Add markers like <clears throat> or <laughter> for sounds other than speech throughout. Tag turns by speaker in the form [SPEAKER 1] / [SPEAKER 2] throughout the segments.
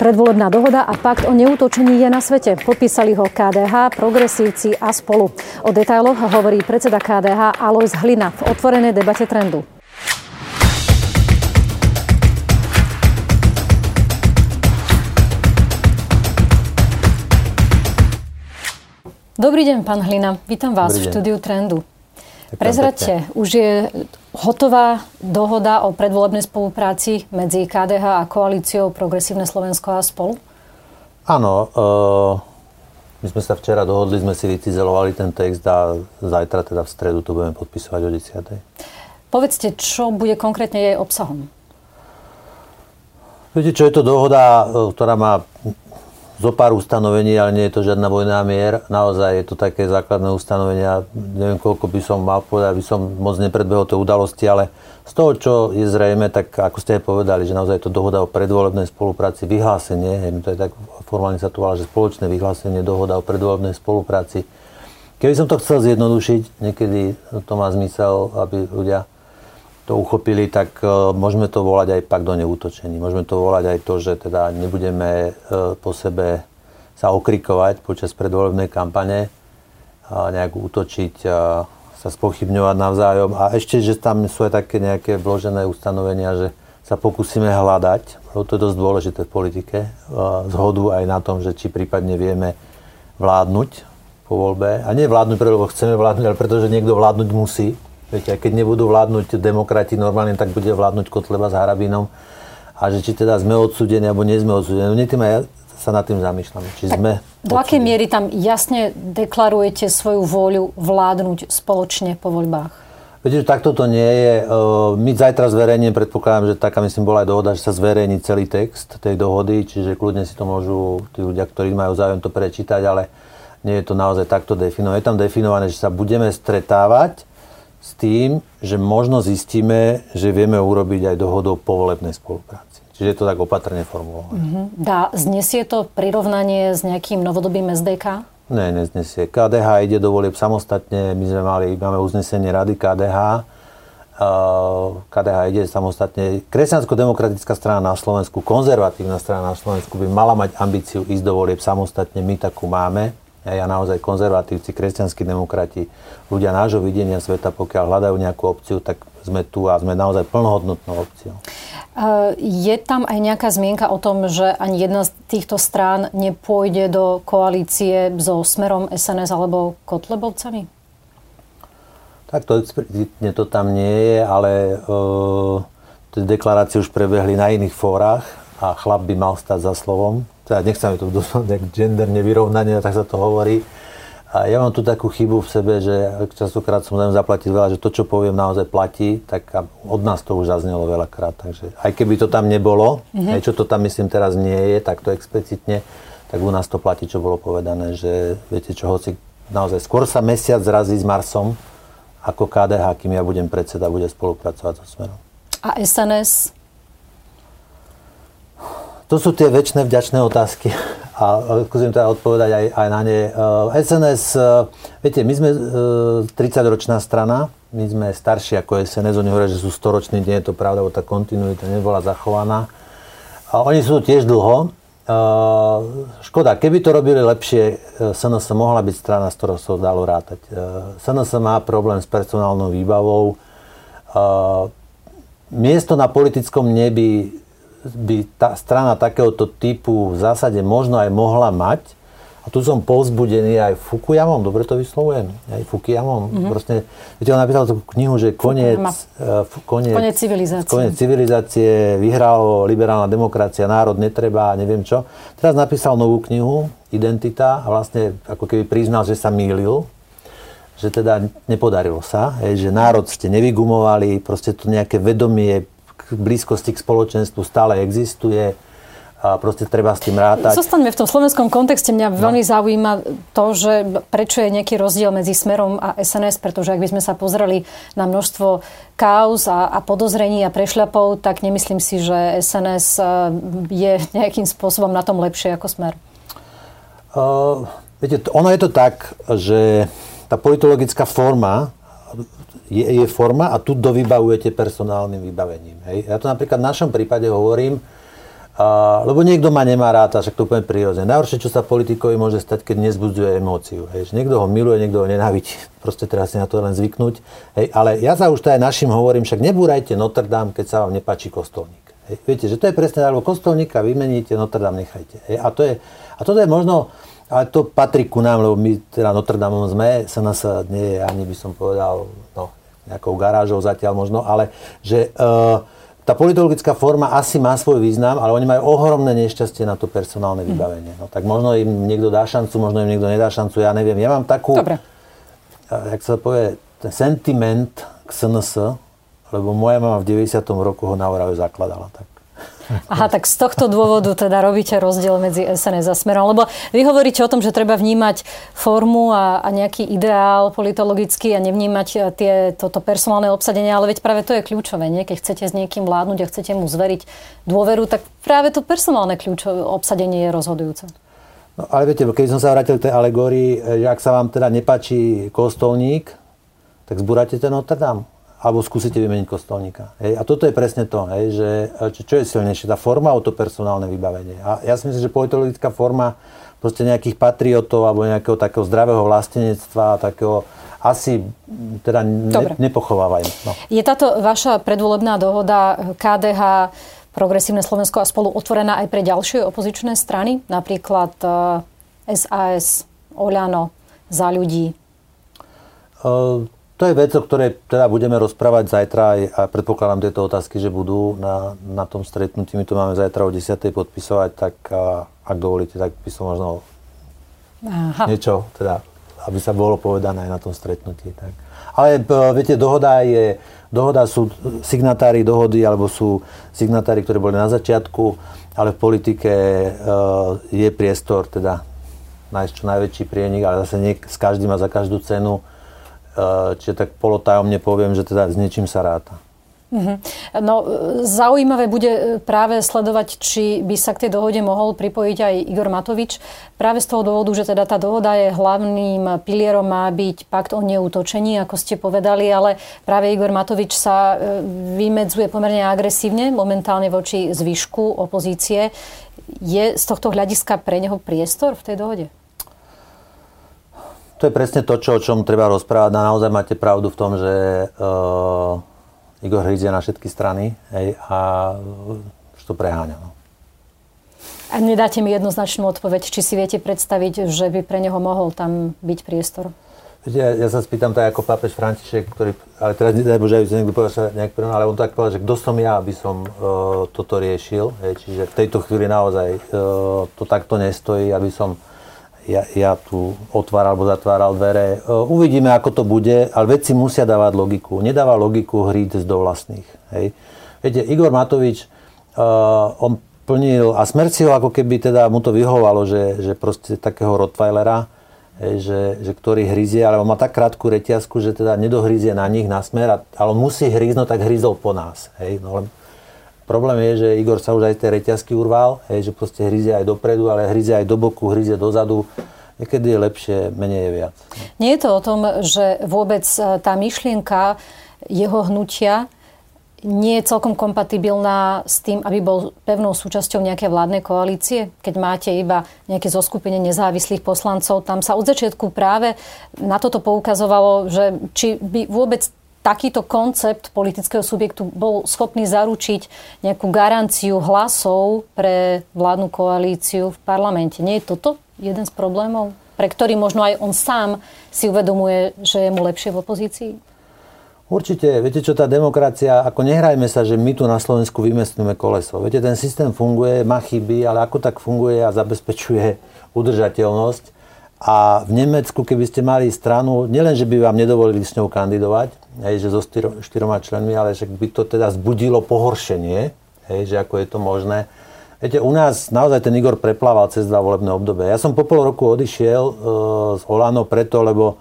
[SPEAKER 1] Predvolebná dohoda a pakt o neútočení je na svete. Podpísali ho KDH, progresívci a spolu. O detailoch hovorí predseda KDH Alois Hlina v otvorenej debate trendu. Dobrý deň, pán Hlina. Vítam vás v štúdiu Trendu. Prezradte, už je hotová dohoda o predvolebnej spolupráci medzi KDH a koalíciou Progresívne Slovensko a spolu?
[SPEAKER 2] Áno. Uh, my sme sa včera dohodli, sme si vycizelovali ten text a zajtra, teda v stredu, to budeme podpisovať o 10.
[SPEAKER 1] Povedzte, čo bude konkrétne jej obsahom?
[SPEAKER 2] Viete, čo je to dohoda, e, ktorá má zo pár ustanovení, ale nie je to žiadna vojná mier. Naozaj je to také základné ustanovenia. Neviem, koľko by som mal povedať, aby som moc nepredbehol tej udalosti, ale z toho, čo je zrejme, tak ako ste aj povedali, že naozaj je to dohoda o predvolebnej spolupráci, vyhlásenie, to je tak formálne sa to volá, že spoločné vyhlásenie, dohoda o predvolebnej spolupráci. Keby som to chcel zjednodušiť, niekedy to má zmysel, aby ľudia to uchopili, tak uh, môžeme to volať aj pak do neútočení. Môžeme to volať aj to, že teda nebudeme uh, po sebe sa okrikovať počas predvolebnej kampane, nejak útočiť, sa spochybňovať navzájom. A ešte, že tam sú aj také nejaké vložené ustanovenia, že sa pokúsime hľadať, to je dosť dôležité v politike, uh, zhodu aj na tom, že či prípadne vieme vládnuť po voľbe. A nie vládnuť, lebo chceme vládnuť, ale pretože niekto vládnuť musí Viete, keď nebudú vládnuť demokrati normálne, tak bude vládnuť Kotleba s Harabinom. A že či teda sme odsúdení, alebo nie sme odsúdení. No tým aj sa nad tým zamýšľam. Či tak sme
[SPEAKER 1] do akej miery tam jasne deklarujete svoju vôľu vládnuť spoločne po voľbách?
[SPEAKER 2] Viete, že takto to nie je. My zajtra zverejníme, predpokladám, že taká myslím bola aj dohoda, že sa zverejní celý text tej dohody, čiže kľudne si to môžu tí ľudia, ktorí majú záujem to prečítať, ale nie je to naozaj takto definované. Je tam definované, že sa budeme stretávať s tým, že možno zistíme, že vieme urobiť aj dohodu o povolebnej spolupráci. Čiže je to tak opatrne formulované. Mm-hmm.
[SPEAKER 1] Dá, znesie to prirovnanie s nejakým novodobým SDK?
[SPEAKER 2] Ne, neznesie. KDH ide do volieb samostatne. My sme mali, máme uznesenie rady KDH. KDH ide samostatne. Kresťansko-demokratická strana na Slovensku, konzervatívna strana na Slovensku by mala mať ambíciu ísť do volieb samostatne. My takú máme ja naozaj konzervatívci, kresťanskí demokrati, ľudia nášho videnia sveta, pokiaľ hľadajú nejakú opciu, tak sme tu a sme naozaj plnohodnotnou opciou.
[SPEAKER 1] Je tam aj nejaká zmienka o tom, že ani jedna z týchto strán nepôjde do koalície so Smerom SNS alebo Kotlebovcami?
[SPEAKER 2] Tak to explicitne to tam nie je, ale tie deklarácie už prebehli na iných fórach a chlap by mal stať za slovom teda nechcem to <laughs> nejak gender nevyrovnanie, tak sa to hovorí. A ja mám tu takú chybu v sebe, že častokrát som musím zaplatiť veľa, že to, čo poviem, naozaj platí, tak od nás to už zaznelo veľakrát. Takže aj keby to tam nebolo, mm-hmm. aj čo to tam myslím teraz nie je, tak to explicitne, tak u nás to platí, čo bolo povedané, že viete čo, hoci naozaj skôr sa mesiac zrazí s Marsom, ako KDH, kým ja budem predseda, bude spolupracovať so Smerom.
[SPEAKER 1] A SNS?
[SPEAKER 2] To sú tie väčšie vďačné otázky a skúsim teda odpovedať aj, aj na ne. SNS, eh, eh, viete, my sme 30-ročná eh, strana, my sme starší ako SNS, oni hovoria, že sú 100-roční, nie je to pravda, lebo tá kontinuita nebola zachovaná. A oni sú tiež dlho. Škoda, keby to robili lepšie, SNS mohla byť strana, z ktorou sa dalo rátať. SNS má problém s personálnou výbavou. Miesto na politickom nebi by tá strana takéhoto typu v zásade možno aj mohla mať. A tu som povzbudený aj Fukuyamom, dobre to vyslovujem? Aj Fukuyamom. Mm-hmm. Proste, viete, on napísal tú knihu, že koniec,
[SPEAKER 1] uh, koniec, koniec civilizácie.
[SPEAKER 2] Koniec civilizácie, vyhralo liberálna demokracia, národ netreba, neviem čo. Teraz napísal novú knihu, Identita, a vlastne ako keby priznal, že sa mýlil, že teda nepodarilo sa, že národ ste nevygumovali, proste to nejaké vedomie blízkosti k spoločenstvu stále existuje a proste treba s tým rátať.
[SPEAKER 1] Zostaňme v tom slovenskom kontexte. Mňa no. veľmi zaujíma to, že prečo je nejaký rozdiel medzi Smerom a SNS, pretože ak by sme sa pozreli na množstvo kauz a, a podozrení a prešľapov, tak nemyslím si, že SNS e, je nejakým spôsobom na tom lepšie ako Smer.
[SPEAKER 2] Uh, viete, ono je to tak, že tá politologická forma je, je forma a tu dovybavujete personálnym vybavením. Hej. Ja to napríklad v našom prípade hovorím, A, lebo niekto ma nemá rád, však to úplne prírodzené. Najhoršie, čo sa politikovi môže stať, keď nezbudzuje emóciu. Hej. Niekto ho miluje, niekto ho nenávidí. <laughs> Proste treba si na to len zvyknúť. Hej. Ale ja sa už aj našim hovorím, však nebúrajte Notre Dame, keď sa vám nepáči kostolník. Hej. Viete, že to je presne, alebo kostolníka vymeníte, Notre Dame nechajte. Hej. A, to je, a toto je možno, ale to patrí ku nám, lebo my teda Notre Dame sme, sa nás nie je ani by som povedal, no, nejakou garážou zatiaľ možno, ale že uh, tá politologická forma asi má svoj význam, ale oni majú ohromné nešťastie na to personálne vybavenie. No tak možno im niekto dá šancu, možno im niekto nedá šancu, ja neviem. Ja mám takú, Dobre. jak sa povie, ten sentiment k SNS, lebo moja mama v 90. roku ho na Orave zakladala. Tak
[SPEAKER 1] Aha, tak z tohto dôvodu teda robíte rozdiel medzi SNS a Smerom. Lebo vy hovoríte o tom, že treba vnímať formu a, a nejaký ideál politologický a nevnímať e, tie, toto personálne obsadenie, ale veď práve to je kľúčové. Nie? Keď chcete s niekým vládnuť a chcete mu zveriť dôveru, tak práve to personálne kľúčové obsadenie je rozhodujúce.
[SPEAKER 2] No, ale viete, keď som sa vrátil k tej alegórii, že ak sa vám teda nepáči kostolník, tak zbúrate ten Notre Dame alebo skúsite vymeniť kostolníka. Hej. A toto je presne to, hej, že čo, čo je silnejšie, tá forma alebo to personálne vybavenie. A ja si myslím, že politologická forma proste nejakých patriotov alebo nejakého takého zdravého vlastenectva, takého asi teda ne, nepochovávajú. No.
[SPEAKER 1] Je táto vaša predvolebná dohoda KDH, Progresívne Slovensko a spolu otvorená aj pre ďalšie opozičné strany? Napríklad SAS, eh, Oľano, Za ľudí?
[SPEAKER 2] Uh, to je vec, o ktorej teda budeme rozprávať zajtra aj, a predpokladám tieto otázky, že budú na, na tom stretnutí. My to máme zajtra o 10. podpisovať, tak a, ak dovolíte, tak by som možno Aha. niečo, teda, aby sa bolo povedané aj na tom stretnutí. Tak. Ale viete, dohoda je, dohoda sú signatári dohody, alebo sú signatári, ktorí boli na začiatku, ale v politike e, je priestor teda nájsť čo najväčší prienik, ale zase nie s každým a za každú cenu čiže tak polotajomne poviem, že teda s niečím sa ráta.
[SPEAKER 1] Mm-hmm. No, zaujímavé bude eh, práve sledovať, či by sa k tej dohode mohol pripojiť aj Igor Matovič. Práve z toho dôvodu, že teda tá dohoda je hlavným pilierom má byť pakt o neútočení, ako ste povedali, ale práve Igor Matovič sa eh, vymedzuje pomerne agresívne momentálne voči zvyšku opozície. Je z tohto hľadiska pre neho priestor v tej dohode?
[SPEAKER 2] To je presne to, čo, o čom treba rozprávať. A naozaj máte pravdu v tom, že uh, Igor Hryz je na všetky strany hej, a už to preháňa. No.
[SPEAKER 1] A nedáte mi jednoznačnú odpoveď, či si viete predstaviť, že by pre neho mohol tam byť priestor?
[SPEAKER 2] Ja, ja sa spýtam tak ako pápež František, ktorý, ale teraz nedaj Bože, aby sa niekto povedal, nejak ale on tak povedal, že kto som ja, aby som uh, toto riešil. Hej, čiže v tejto chvíli naozaj uh, to takto nestojí, aby som ja, ja tu otváral alebo zatváral dvere. E, uvidíme, ako to bude, ale veci musia dávať logiku. Nedáva logiku hriť do vlastných. Hej. Viete, Igor Matovič, uh, on plnil, a Smer si ho ako keby teda mu to vyhovalo, že, že proste takého Rottweilera, hej, že, že ktorý hryzie, ale on má tak krátku reťazku, že teda nedohryzie na nich, na Smer, ale on musí hryznúť, tak hryzol po nás. Hej. No, Problém je, že Igor sa už aj tej reťazky urval, hej, že proste hryzie aj dopredu, ale hryzie aj do boku, hryzie dozadu. Niekedy je lepšie, menej je viac.
[SPEAKER 1] Nie je to o tom, že vôbec e, tá myšlienka jeho hnutia nie je celkom kompatibilná s tým, aby bol pevnou súčasťou nejakej vládnej koalície? Keď máte iba nejaké zoskupenie nezávislých poslancov, tam sa od začiatku práve na toto poukazovalo, že či by vôbec takýto koncept politického subjektu bol schopný zaručiť nejakú garanciu hlasov pre vládnu koalíciu v parlamente. Nie je toto jeden z problémov, pre ktorý možno aj on sám si uvedomuje, že je mu lepšie v opozícii?
[SPEAKER 2] Určite, viete čo, tá demokracia, ako nehrajme sa, že my tu na Slovensku vymestníme koleso. Viete, ten systém funguje, má chyby, ale ako tak funguje a zabezpečuje udržateľnosť. A v Nemecku, keby ste mali stranu, nielen, že by vám nedovolili s ňou kandidovať, hej, že so styro, štyroma členmi, ale že by to teda zbudilo pohoršenie, hej, že ako je to možné. Viete, u nás naozaj ten Igor preplával cez dva volebné obdobie. Ja som po pol roku odišiel e, z Olano preto, lebo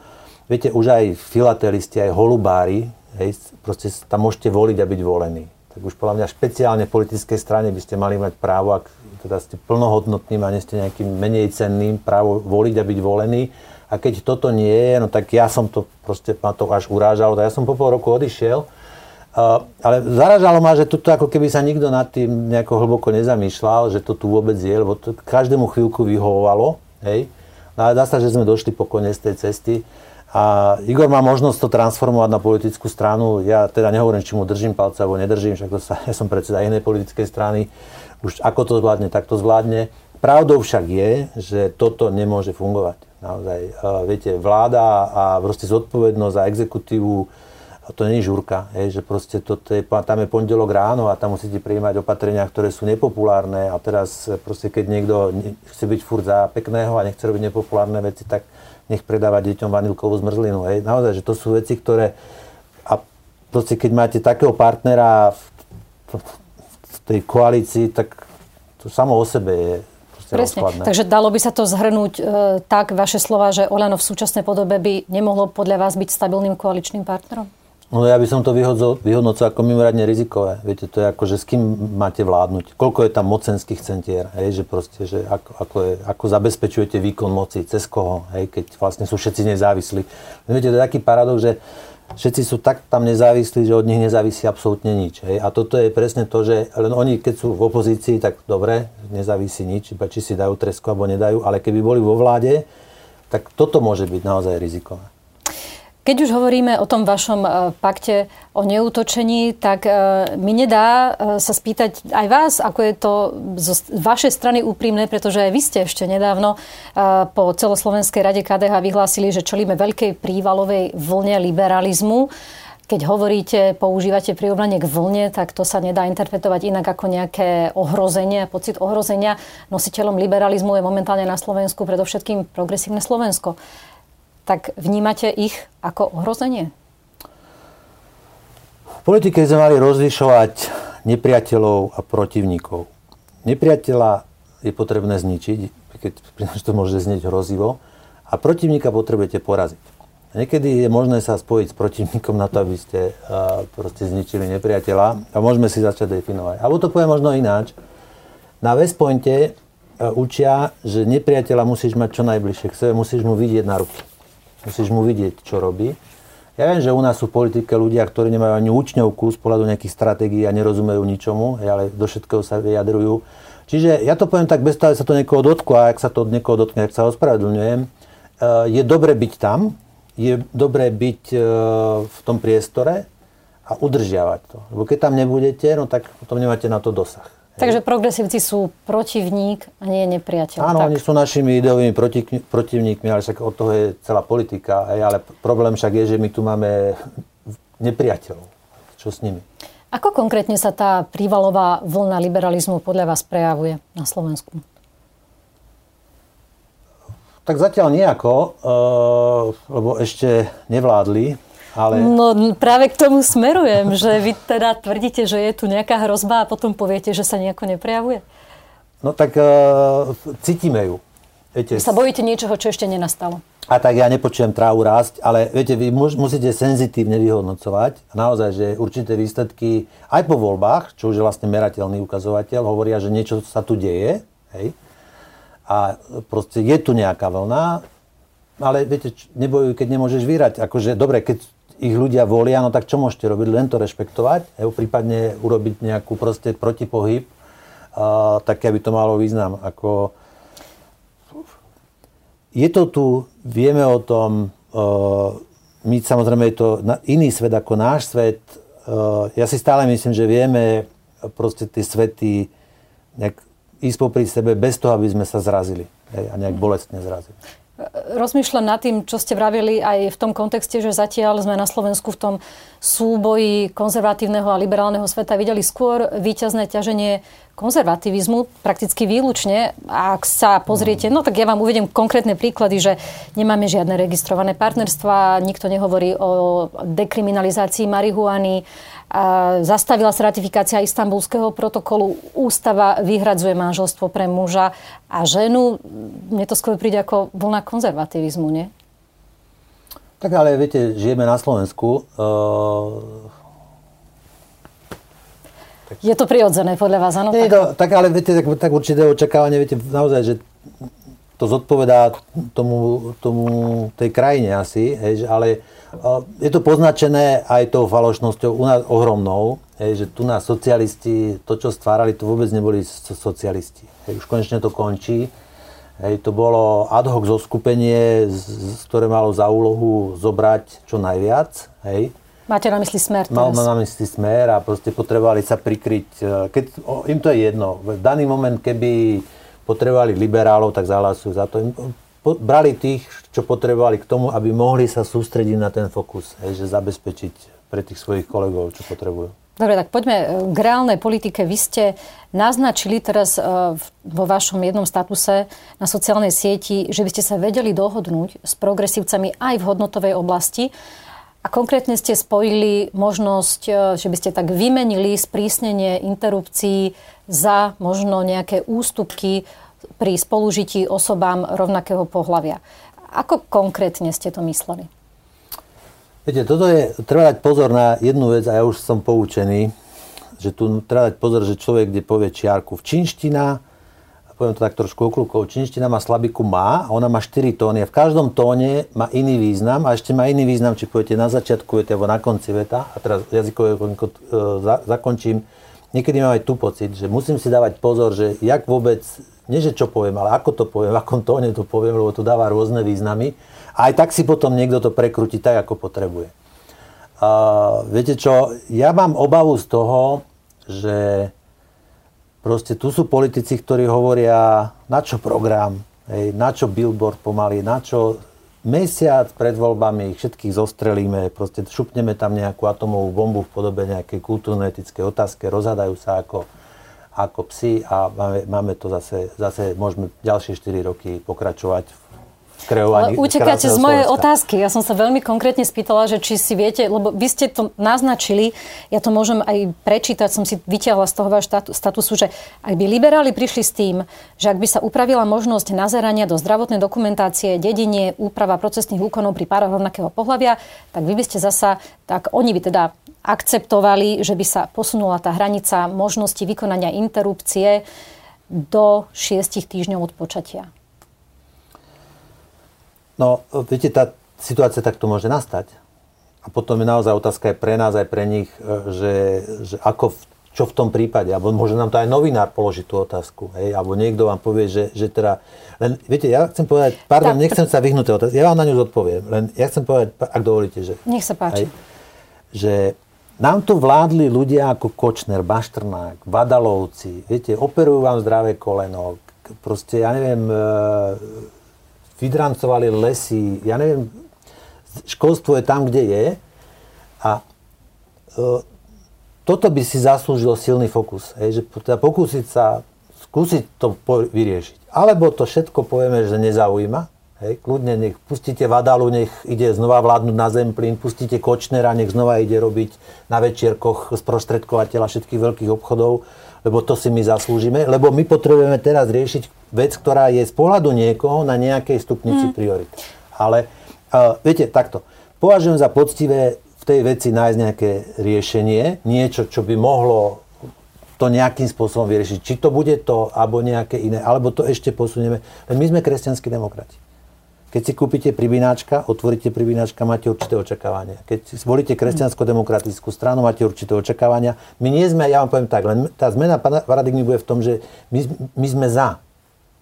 [SPEAKER 2] viete, už aj filatelisti, aj holubári, hej, proste tam môžete voliť a byť volení. Tak už podľa mňa špeciálne v politickej strane by ste mali mať právo, ak teda ste plnohodnotným a nie ste nejakým menej cenným právo voliť a byť volený. A keď toto nie je, no tak ja som to proste, ma to až urážalo. Tak ja som po pol roku odišiel ale zaražalo ma, že toto ako keby sa nikto nad tým nejako hlboko nezamýšľal, že to tu vôbec je, lebo to každému chvíľku vyhovovalo. Hej? No ale dá sa, že sme došli pokojne z tej cesty. A Igor má možnosť to transformovať na politickú stranu. Ja teda nehovorím, či mu držím palce alebo nedržím, však to sa, ja som predseda inej politickej strany. Už ako to zvládne, tak to zvládne. Pravdou však je, že toto nemôže fungovať. Naozaj, viete, vláda a proste zodpovednosť za exekutívu, to je žurka, je, že proste to, je, tam je pondelok ráno a tam musíte prijímať opatrenia, ktoré sú nepopulárne a teraz proste keď niekto chce byť furt za pekného a nechce robiť nepopulárne veci, tak nech predáva deťom vanilkovú zmrzlinu. Hej. Naozaj, že to sú veci, ktoré... A proste, keď máte takého partnera v, v, v tej koalícii, tak to samo o sebe je
[SPEAKER 1] Presne. Rozkladné. Takže dalo by sa to zhrnúť e, tak, vaše slova, že Olano v súčasnej podobe by nemohlo podľa vás byť stabilným koaličným partnerom?
[SPEAKER 2] No ja by som to vyhodnotil ako mimoriadne rizikové. Viete, to je ako, že s kým máte vládnuť. Koľko je tam mocenských centier, hej, že proste, že ako, ako, je, ako zabezpečujete výkon moci, cez koho, hej, keď vlastne sú všetci nezávislí. Viete, to je taký paradox, že všetci sú tak tam nezávislí, že od nich nezávisí absolútne nič. Hej. A toto je presne to, že len oni, keď sú v opozícii, tak dobre, nezávisí nič, iba či si dajú tresku alebo nedajú, ale keby boli vo vláde, tak toto môže byť naozaj rizikové.
[SPEAKER 1] Keď už hovoríme o tom vašom e, pakte o neútočení, tak e, mi nedá e, sa spýtať aj vás, ako je to zo vašej strany úprimné, pretože aj vy ste ešte nedávno po celoslovenskej rade KDH vyhlásili, že čelíme veľkej prívalovej vlne liberalizmu. Keď hovoríte, používate prirovnanie k vlne, tak to sa nedá interpretovať inak ako nejaké ohrozenie, pocit ohrozenia. Nositeľom liberalizmu je momentálne na Slovensku predovšetkým progresívne Slovensko tak vnímate ich ako ohrozenie?
[SPEAKER 2] V politike sme mali rozlišovať nepriateľov a protivníkov. Nepriateľa je potrebné zničiť, keď <laughs> to môže znieť hrozivo, a protivníka potrebujete poraziť. Niekedy je možné sa spojiť s protivníkom na to, aby ste uh, proste zničili nepriateľa a môžeme si začať definovať. Alebo to poviem možno ináč. Na West Pointe uh, učia, že nepriateľa musíš mať čo najbližšie k sebe, musíš mu vidieť na ruky. Musíš mu vidieť, čo robí. Ja viem, že u nás sú v politike ľudia, ktorí nemajú ani učňovku z pohľadu nejakých stratégií a nerozumejú ničomu, ale do všetkého sa vyjadrujú. Čiže ja to poviem tak bez toho, sa to niekoho dotklo a ak sa to od niekoho dotkne, ak sa ospravedlňujem, eh, je dobre byť tam, je dobre byť eh, v tom priestore a udržiavať to. Lebo keď tam nebudete, no tak potom nemáte na to dosah.
[SPEAKER 1] Takže progresívci sú protivník a nie nepriateľ.
[SPEAKER 2] Áno, tak. oni sú našimi ideovými proti, protivníkmi, ale však od toho je celá politika. Aj, ale problém však je, že my tu máme nepriateľov. Čo s nimi?
[SPEAKER 1] Ako konkrétne sa tá prívalová vlna liberalizmu podľa vás prejavuje na Slovensku?
[SPEAKER 2] Tak zatiaľ nejako, uh, lebo ešte nevládli ale...
[SPEAKER 1] No práve k tomu smerujem, že vy teda tvrdíte, že je tu nejaká hrozba a potom poviete, že sa nejako neprejavuje?
[SPEAKER 2] No tak uh, cítime ju.
[SPEAKER 1] Viete, sa bojíte niečoho, čo ešte nenastalo?
[SPEAKER 2] A tak ja nepočujem trávu rásť, ale viete, vy musíte senzitívne vyhodnocovať. Naozaj, že určité výsledky aj po voľbách, čo už je vlastne merateľný ukazovateľ, hovoria, že niečo sa tu deje. Hej? A proste je tu nejaká vlna, ale viete, nebojuj, keď nemôžeš vyrať. Akože, dobre, keď ich ľudia volia, no tak čo môžete robiť? Len to rešpektovať, evo, prípadne urobiť nejakú proste protipohyb, a, tak aby to malo význam. Ako, je to tu, vieme o tom, uh, my samozrejme je to iný svet ako náš svet. Uh, ja si stále myslím, že vieme proste tie svety nejak ísť popri sebe bez toho, aby sme sa zrazili a nejak bolestne zrazili
[SPEAKER 1] rozmýšľam nad tým, čo ste vravili aj v tom kontexte, že zatiaľ sme na Slovensku v tom súboji konzervatívneho a liberálneho sveta videli skôr výťazné ťaženie konzervativizmu, prakticky výlučne. A ak sa pozriete, no tak ja vám uvedem konkrétne príklady, že nemáme žiadne registrované partnerstva, nikto nehovorí o dekriminalizácii marihuany, zastavila sa ratifikácia istambulského protokolu, ústava vyhradzuje manželstvo pre muža a ženu. Mne to skôr príde ako vlna konzervativizmu, nie?
[SPEAKER 2] Tak ale viete, žijeme na Slovensku. Uh
[SPEAKER 1] je to prirodzené podľa vás, áno?
[SPEAKER 2] Nie, to, tak ale viete, tak, tak určité očakávanie, viete, naozaj, že to zodpovedá tomu, tomu tej krajine asi, hej, ale je to poznačené aj tou falošnosťou u nás ohromnou, hej, že tu nás socialisti, to čo stvárali, to vôbec neboli socialisti. Hej, už konečne to končí. Hej, to bolo ad hoc zoskupenie, z, ktoré malo za úlohu zobrať čo najviac. Hej.
[SPEAKER 1] Máte na mysli smer teraz?
[SPEAKER 2] Mal na mysli smer a proste potrebovali sa prikryť. E, keď, o, im to je jedno. V daný moment, keby potrebovali liberálov, tak zahlasujú za to. Po, brali tých, čo potrebovali k tomu, aby mohli sa sústrediť na ten fokus. Hej, že zabezpečiť pre tých svojich kolegov, čo potrebujú.
[SPEAKER 1] Dobre, tak poďme e, k reálnej politike. Vy ste naznačili teraz e, vo vašom jednom statuse na sociálnej sieti, že by ste sa vedeli dohodnúť s progresívcami aj v hodnotovej oblasti. A konkrétne ste spojili možnosť, e, že by ste tak vymenili sprísnenie interrupcií za možno nejaké ústupky pri spolužití osobám rovnakého pohľavia. Ako konkrétne ste to mysleli?
[SPEAKER 2] Viete, toto je, treba dať pozor na jednu vec a ja už som poučený, že tu treba dať pozor, že človek, kde povie čiarku v činština, poviem to tak trošku oklukov, činština má slabiku má, a ona má 4 tóny a v každom tóne má iný význam a ešte má iný význam, či poviete na začiatku vety alebo na konci veta a teraz jazykové e, zakončím. Niekedy mám aj tu pocit, že musím si dávať pozor, že jak vôbec, nie že čo poviem, ale ako to poviem, v akom tóne to poviem, lebo to dáva rôzne významy aj tak si potom niekto to prekrúti tak, ako potrebuje. Uh, viete čo, ja mám obavu z toho, že proste tu sú politici, ktorí hovoria, na čo program, hej, na čo billboard pomaly, na čo mesiac pred voľbami ich všetkých zostrelíme, proste šupneme tam nejakú atomovú bombu v podobe nejakej kultúrno-etickej otázky, rozhadajú sa ako, ako psi a máme, máme to zase, zase môžeme ďalšie 4 roky pokračovať v kreovaní.
[SPEAKER 1] Ale utekáte z mojej otázky. Ja som sa veľmi konkrétne spýtala, že či si viete, lebo vy ste to naznačili, ja to môžem aj prečítať, som si vyťahla z toho vášho statusu, že ak by liberáli prišli s tým, že ak by sa upravila možnosť nazerania do zdravotnej dokumentácie, dedenie, úprava procesných úkonov pri pároch rovnakého pohľavia, tak vy by ste zasa, tak oni by teda akceptovali, že by sa posunula tá hranica možnosti vykonania interrupcie do šiestich týždňov od počatia.
[SPEAKER 2] No, viete, tá situácia takto môže nastať. A potom je naozaj otázka aj pre nás, aj pre nich, e, že, že ako, čo v tom prípade. Alebo môže nám to aj novinár položiť tú otázku. Hej? Alebo niekto vám povie, že, že teda... Len, viete, ja chcem povedať, pardon, tak, nechcem sa vyhnúť tej otázky, ja vám na ňu zodpoviem. Len ja chcem povedať, ak dovolíte, že...
[SPEAKER 1] Nech sa páči. Hej,
[SPEAKER 2] že nám tu vládli ľudia ako Kočner, Baštrnák, Vadalovci, viete, operujú vám zdravé koleno, proste, ja neviem, e, vydrancovali lesy, ja neviem, školstvo je tam, kde je. A e, toto by si zaslúžilo silný fokus, hej, že teda pokúsiť sa, skúsiť to po, vyriešiť. Alebo to všetko povieme, že nezaujíma, hej, kľudne nech pustíte Vadalu, nech ide znova vládnuť na Zemplín, pustíte Kočnera, nech znova ide robiť na večierkoch sprostredkovateľa všetkých veľkých obchodov, lebo to si my zaslúžime, lebo my potrebujeme teraz riešiť vec, ktorá je z pohľadu niekoho na nejakej stupnici mm. priorit. Ale uh, viete, takto. Považujem za poctivé v tej veci nájsť nejaké riešenie, niečo, čo by mohlo to nejakým spôsobom vyriešiť. Či to bude to, alebo nejaké iné, alebo to ešte posunieme. Len my sme kresťanskí demokrati. Keď si kúpite pribináčka, otvoríte pribináčka, máte určité očakávania. Keď si zvolíte kresťansko-demokratickú stranu, máte určité očakávania. My nie sme, ja vám poviem tak, len tá zmena paradigmy bude v tom, že my, my sme za.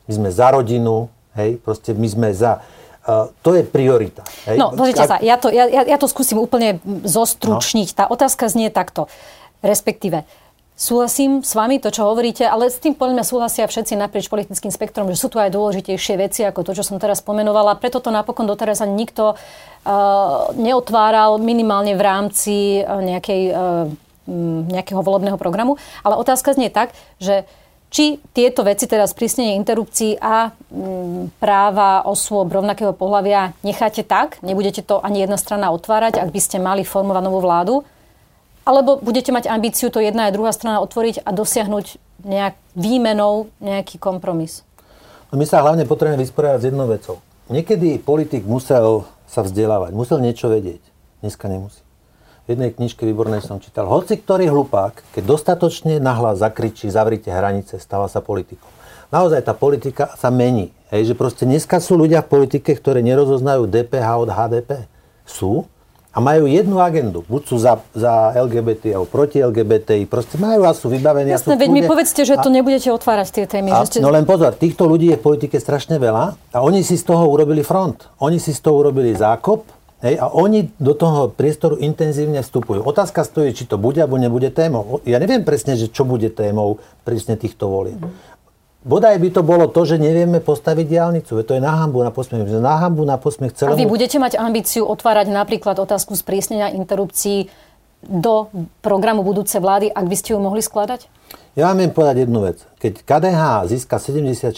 [SPEAKER 2] My sme za rodinu, hej, proste my sme za. Uh, to je priorita. Hej.
[SPEAKER 1] No, pozrite sa, ja to, ja, ja to skúsim úplne zostručniť. No. Tá otázka znie takto. Respektíve, Súhlasím s vami, to, čo hovoríte, ale s tým podľa mňa súhlasia všetci naprieč politickým spektrom, že sú tu aj dôležitejšie veci ako to, čo som teraz pomenovala. Preto to napokon doteraz ani nikto uh, neotváral minimálne v rámci uh, nejakej, uh, nejakého volebného programu. Ale otázka znie tak, že či tieto veci, teda sprísnenie interrupcií a um, práva osôb rovnakého pohľavia necháte tak, nebudete to ani jedna strana otvárať, ak by ste mali formovať novú vládu, alebo budete mať ambíciu to jedna a druhá strana otvoriť a dosiahnuť nejak výmenou nejaký kompromis?
[SPEAKER 2] No my sa hlavne potrebujeme vysporiadať s jednou vecou. Niekedy politik musel sa vzdelávať, musel niečo vedieť. Dneska nemusí. V jednej knižke výbornej som čítal, hoci ktorý hlupák, keď dostatočne nahlas zakričí, zavrite hranice, stáva sa politikom. naozaj tá politika sa mení. Hej, že proste dneska sú ľudia v politike, ktorí nerozoznajú DPH od HDP. Sú, a majú jednu agendu. Buď sú za, za LGBT alebo proti LGBT, proste majú a sú vybavení.
[SPEAKER 1] Jasné, veď mi povedzte, že a, to nebudete otvárať tie témy.
[SPEAKER 2] A,
[SPEAKER 1] ste...
[SPEAKER 2] No len pozor, týchto ľudí je v politike strašne veľa a oni si z toho urobili front. Oni si z toho urobili zákop hej, a oni do toho priestoru intenzívne vstupujú. Otázka stojí, či to bude alebo nebude témou. Ja neviem presne, že čo bude témou presne týchto volieb. Bodaj by to bolo to, že nevieme postaviť diálnicu. To je na hambu, na posmech. Na hambu, na posmech celému...
[SPEAKER 1] A vy budete mať ambíciu otvárať napríklad otázku sprísnenia interrupcií do programu budúcej vlády, ak by ste ju mohli skladať?
[SPEAKER 2] Ja vám viem povedať jednu vec. Keď KDH získa 76%,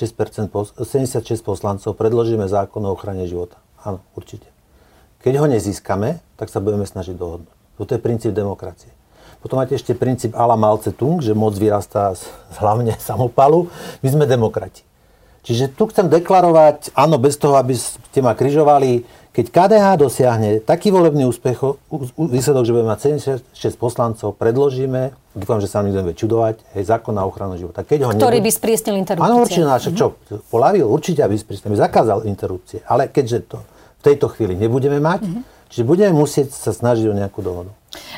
[SPEAKER 2] 76 poslancov, predložíme zákon o ochrane života. Áno, určite. Keď ho nezískame, tak sa budeme snažiť dohodnúť. Toto je princíp demokracie. Potom máte ešte princíp ala Mao Tung, že moc vyrastá z, hlavne <laughs> samopalu. My sme demokrati. Čiže tu chcem deklarovať, áno, bez toho, aby ste ma križovali, keď KDH dosiahne taký volebný úspech, výsledok, že budeme mať 76 poslancov, predložíme, dúfam, že sa nikto nebude čudovať, hej, zákon na ochranu života.
[SPEAKER 1] Keď ho Ktorý nebude... by sprísnil interrupcie.
[SPEAKER 2] Áno, určite, mm-hmm. čo, polavil, určite, aby sprísnil, by zakázal interrupcie. Ale keďže to v tejto chvíli nebudeme mať, mm-hmm. čiže budeme musieť sa snažiť o nejakú dohodu.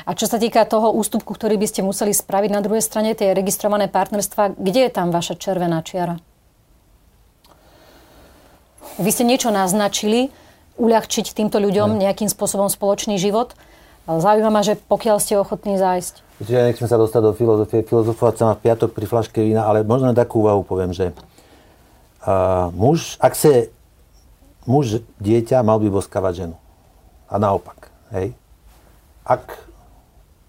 [SPEAKER 1] A čo sa týka toho ústupku, ktorý by ste museli spraviť na druhej strane, tie registrované partnerstva, kde je tam vaša červená čiara? Vy ste niečo naznačili, uľahčiť týmto ľuďom nejakým spôsobom spoločný život. Zaujíma ma, že pokiaľ ste ochotní zájsť.
[SPEAKER 2] Viete, ja nechcem sa dostať do filozofie, filozofovať sa v piatok pri flaške vína, ale možno takú úvahu poviem, že uh, muž, ak sa muž dieťa mal by boskávať ženu. A naopak. Hej? Ak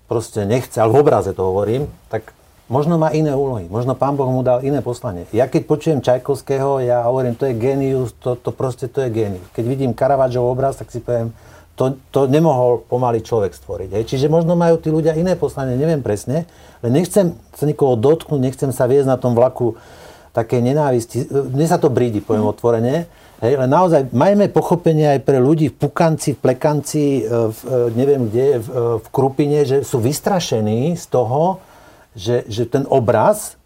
[SPEAKER 2] proste nechce, ale v obraze to hovorím, tak možno má iné úlohy. Možno pán Boh mu dal iné poslanie. Ja keď počujem Čajkovského, ja hovorím, to je genius, to, to proste to je genius. Keď vidím Caravaggio obraz, tak si poviem, to, to nemohol pomaly človek stvoriť. Hej. Čiže možno majú tí ľudia iné poslanie, neviem presne, ale nechcem sa nikoho dotknúť, nechcem sa viesť na tom vlaku také nenávisti. Mne sa to brídi, poviem mm. otvorene, Hej, ale naozaj majme pochopenie aj pre ľudí v Pukanci, v Plekanci, e, v, e, neviem kde, v, e, v Krupine, že sú vystrašení z toho, že, že ten obraz,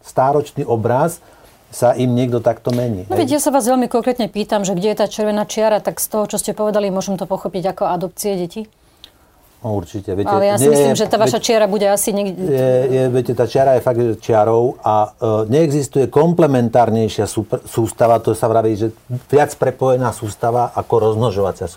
[SPEAKER 2] stáročný obraz, sa im niekto takto mení.
[SPEAKER 1] No veď ja sa vás veľmi konkrétne pýtam, že kde je tá červená čiara, tak z toho, čo ste povedali, môžem to pochopiť ako adopcie detí?
[SPEAKER 2] No, určite. Viete,
[SPEAKER 1] Ale ja si nie, myslím, že tá vaša veď, čiara bude asi niekde...
[SPEAKER 2] Je, je, viete, tá čiara je fakt čiarou a uh, neexistuje komplementárnejšia sústava, to sa vraví, že viac prepojená sústava ako rozmnožovacia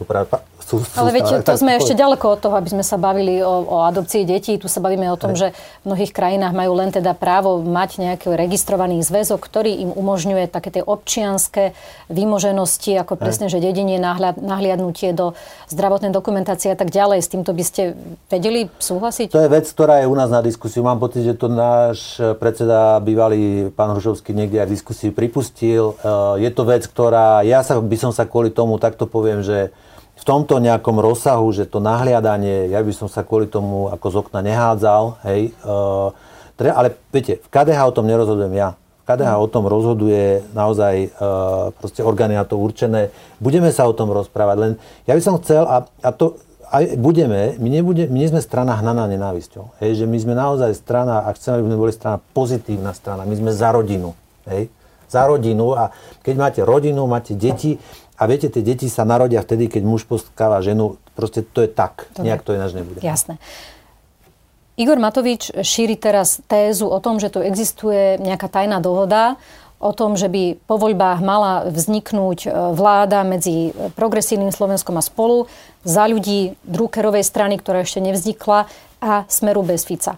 [SPEAKER 2] sústava.
[SPEAKER 1] Ale viete, to sme ešte ďaleko od toho, aby sme sa bavili o, o adopcii detí. Tu sa bavíme o tom, Aj. že v mnohých krajinách majú len teda právo mať nejaký registrovaný zväzok, ktorý im umožňuje také tie občianské výmoženosti, ako presne, Aj. že dedenie, nahliadnutie do zdravotnej dokumentácie a tak ďalej. S týmto by ste vedeli súhlasiť?
[SPEAKER 2] To je vec, ktorá je u nás na diskusiu. Mám pocit, že to náš predseda, bývalý pán Hrušovský, niekde aj v diskusii pripustil. Eh, je to vec, ktorá, ja sa, by som sa kvôli tomu takto poviem, že v tomto nejakom rozsahu, že to nahliadanie, ja by som sa kvôli tomu ako z okna nehádzal, hej, uh, ale viete, v KDH o tom nerozhodujem ja. V KDH o tom rozhoduje naozaj uh, proste orgány na to určené. Budeme sa o tom rozprávať, len ja by som chcel, a, a to aj budeme, my, nebude, my nie sme strana hnaná nenávisťou. Hej, že my sme naozaj strana, a chceme, aby sme boli strana pozitívna strana, my sme za rodinu. Hej, za rodinu a keď máte rodinu, máte deti a viete, tie deti sa narodia vtedy, keď muž poskáva ženu, proste to je tak, Dobre. nejak to ináč nebude.
[SPEAKER 1] Jasné. Igor Matovič šíri teraz tézu o tom, že tu existuje nejaká tajná dohoda o tom, že by po voľbách mala vzniknúť e, vláda medzi progresívnym Slovenskom a spolu za ľudí Druckerovej strany, ktorá ešte nevznikla a Smeru bez Fica.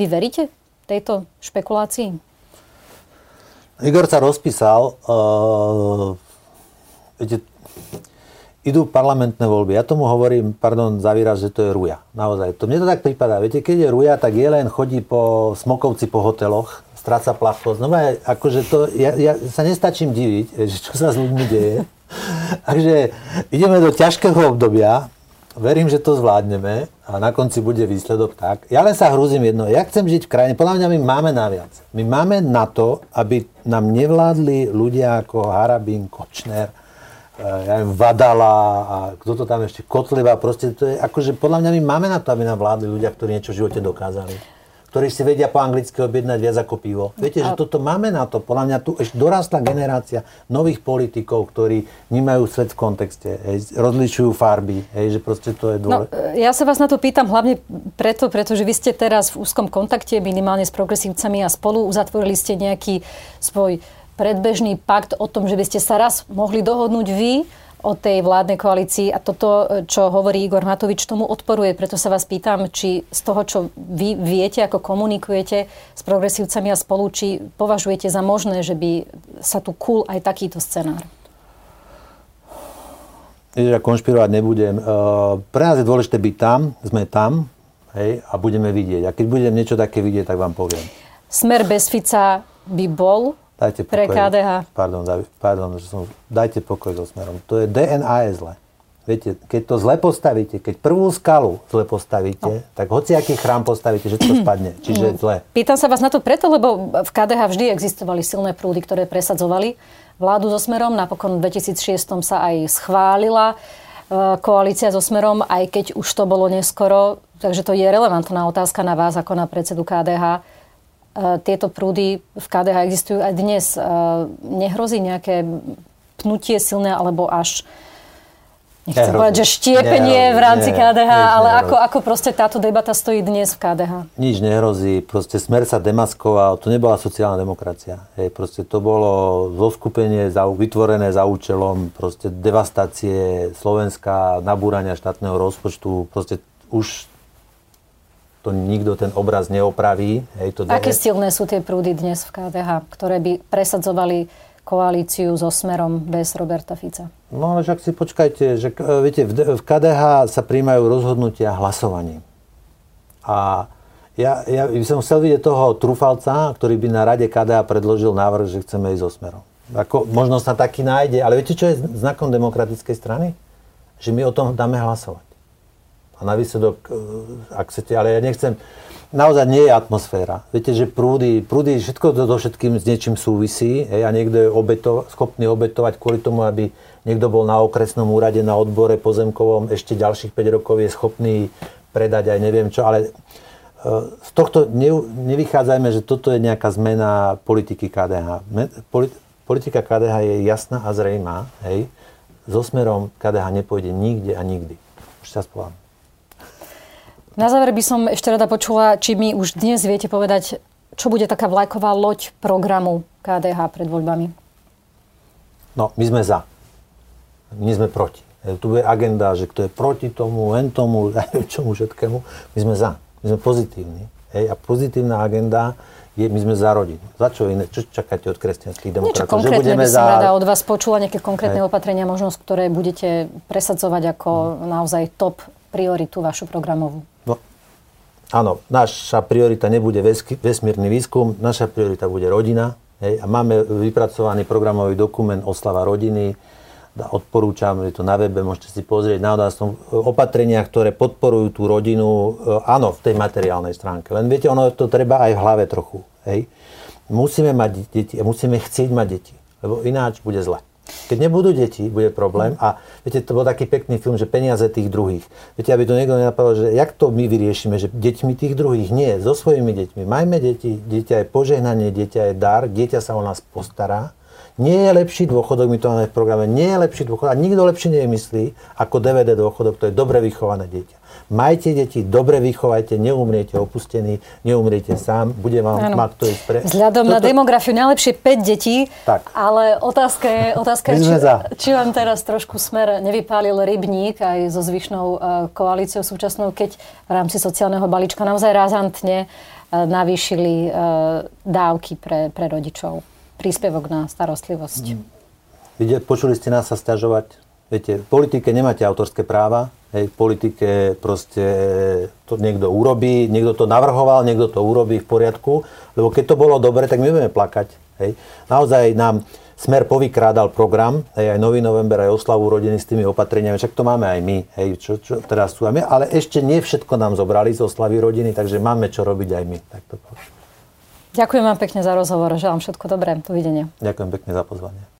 [SPEAKER 1] Vy veríte tejto špekulácii?
[SPEAKER 2] Igor sa rozpísal. Uh, viete, idú parlamentné voľby. Ja tomu hovorím, pardon za výraz, že to je ruja. Naozaj. To mne to tak prípada. Viete, keď je ruja, tak je len chodí po smokovci po hoteloch stráca plachosť. No akože to, ja, ja sa nestačím diviť, že čo sa s ľuďmi deje. <laughs> Takže ideme do ťažkého obdobia, verím, že to zvládneme a na konci bude výsledok tak. Ja len sa hrúzim jedno, ja chcem žiť v krajine, podľa mňa my máme naviac. My máme na to, aby nám nevládli ľudia ako Harabín, Kočner, ja neviem, Vadala a kto to tam ešte, Kotleva, proste to je, akože podľa mňa my máme na to, aby nám vládli ľudia, ktorí niečo v živote dokázali ktorí si vedia po anglicky objednať viac ako pivo. Viete, že toto máme na to. Podľa mňa tu ešte dorastla generácia nových politikov, ktorí vnímajú svet v kontexte, hej, rozlišujú farby, hej, že proste to je
[SPEAKER 1] dôležité. No, ja sa vás na to pýtam hlavne preto, pretože vy ste teraz v úzkom kontakte minimálne s progresívcami a spolu uzatvorili ste nejaký svoj predbežný pakt o tom, že by ste sa raz mohli dohodnúť vy o tej vládnej koalícii a toto, čo hovorí Igor Matovič, tomu odporuje. Preto sa vás pýtam, či z toho, čo vy viete, ako komunikujete s progresívcami a spolu, či považujete za možné, že by sa tu kul aj takýto scenár.
[SPEAKER 2] Ja konšpirovať nebudem. Pre nás je dôležité byť tam, sme tam hej, a budeme vidieť. A keď budem niečo také vidieť, tak vám poviem.
[SPEAKER 1] Smer bez Fica by bol Dajte pokoj. Pre KDH.
[SPEAKER 2] Pardon, pardon, že som, dajte pokoj so smerom. To je DNA je zle. Viete, keď to zle postavíte, keď prvú skalu zle postavíte, no. tak hociaký chrám postavíte, že to <clears throat> spadne. Čiže mm. zle.
[SPEAKER 1] Pýtam sa vás na to preto, lebo v KDH vždy existovali silné prúdy, ktoré presadzovali vládu so smerom. Napokon v 2006 sa aj schválila e, koalícia so smerom, aj keď už to bolo neskoro. Takže to je relevantná otázka na vás ako na predsedu KDH tieto prúdy v KDH existujú aj dnes. Eh, nehrozí nejaké pnutie silné alebo až Nechcem nehrozí. povedať, že štiepenie nehrozí, v rámci nie, KDH, ale ako, ako proste táto debata stojí dnes v KDH?
[SPEAKER 2] Nič nehrozí. Proste smer sa demaskoval. To nebola sociálna demokracia. Hej, proste to bolo zoskupenie za, vytvorené za účelom proste devastácie Slovenska, nabúrania štátneho rozpočtu. Proste už to nikto ten obraz neopraví. Hej, to
[SPEAKER 1] Aké silné sú tie prúdy dnes v KDH, ktoré by presadzovali koalíciu so Smerom bez Roberta Fica?
[SPEAKER 2] No ale však si počkajte, že viete, v KDH sa príjmajú rozhodnutia hlasovaním. A ja, ja by som chcel vidieť toho trúfalca, ktorý by na rade KDH predložil návrh, že chceme ísť so Smerom. Ako, možno sa taký nájde, ale viete, čo je znakom demokratickej strany? Že my o tom dáme hlasovať a na výsledok, e, ak chcete, ale ja nechcem, naozaj nie je atmosféra. Viete, že prúdy, prúdy všetko to so všetkým s niečím súvisí hej, a niekto je obeto, schopný obetovať kvôli tomu, aby niekto bol na okresnom úrade, na odbore pozemkovom, ešte ďalších 5 rokov je schopný predať aj neviem čo, ale e, z tohto ne, nevychádzajme, že toto je nejaká zmena politiky KDH. Politika KDH je jasná a zrejmá. Hej. So smerom KDH nepôjde nikde a nikdy. Už sa spolám.
[SPEAKER 1] Na záver by som ešte rada počula, či mi už dnes viete povedať, čo bude taká vlajková loď programu KDH pred voľbami.
[SPEAKER 2] No, my sme za. My sme proti. E, tu je agenda, že kto je proti tomu, len tomu, <laughs> čomu všetkému. My sme za. My sme pozitívni. Hej, a pozitívna agenda je, my sme za rodinu. Za čo iné? Čo čakáte od kresťanských demokratov?
[SPEAKER 1] Niečo konkrétne by som za... rada od vás počula, nejaké konkrétne Hej. opatrenia, možnosť, ktoré budete presadzovať ako hmm. naozaj top prioritu vašu programovú.
[SPEAKER 2] Áno, naša priorita nebude vesmírny výskum, naša priorita bude rodina. Hej, a máme vypracovaný programový dokument Oslava rodiny. Odporúčam, je to na webe, môžete si pozrieť. Naozaj som opatrenia, ktoré podporujú tú rodinu, e, áno, v tej materiálnej stránke. Len viete, ono to treba aj v hlave trochu. Hej. Musíme mať deti a musíme chcieť mať deti, lebo ináč bude zle. Keď nebudú deti, bude problém. A viete, to bol taký pekný film, že peniaze tých druhých. Viete, aby to niekto nenapadlo, že jak to my vyriešime, že deťmi tých druhých nie, so svojimi deťmi. Majme deti, dieťa je požehnanie, dieťa je dar, dieťa sa o nás postará. Nie je lepší dôchodok, my to máme v programe, nie je lepší dôchodok a nikto lepšie nevymyslí ako DVD dôchodok, to je dobre vychované dieťa. Majte deti, dobre vychovajte, neumriete opustení, neumriete sám, bude vám ano. mať to ísť pre...
[SPEAKER 1] Vzhľadom Toto... na demografiu najlepšie 5 detí, tak. ale otázka je, otázka je či, či vám teraz trošku smer nevypálil rybník aj so zvyšnou uh, koalíciou súčasnou, keď v rámci sociálneho balíčka naozaj razantne uh, navýšili uh, dávky pre, pre rodičov. Príspevok na starostlivosť.
[SPEAKER 2] Vidie, počuli ste nás sa stiažovať? Viete, v politike nemáte autorské práva, Hej, v politike proste to niekto urobí, niekto to navrhoval, niekto to urobí v poriadku, lebo keď to bolo dobre, tak my budeme plakať. Hej. Naozaj nám Smer povykrádal program, hej, aj Nový november, aj oslavu rodiny s tými opatreniami, však to máme aj my, hej, čo, čo teraz aj my, ale ešte nie všetko nám zobrali z oslavy rodiny, takže máme čo robiť aj my. Tak to
[SPEAKER 1] Ďakujem vám pekne za rozhovor, želám všetko dobré, dovidenia.
[SPEAKER 2] Ďakujem pekne za pozvanie.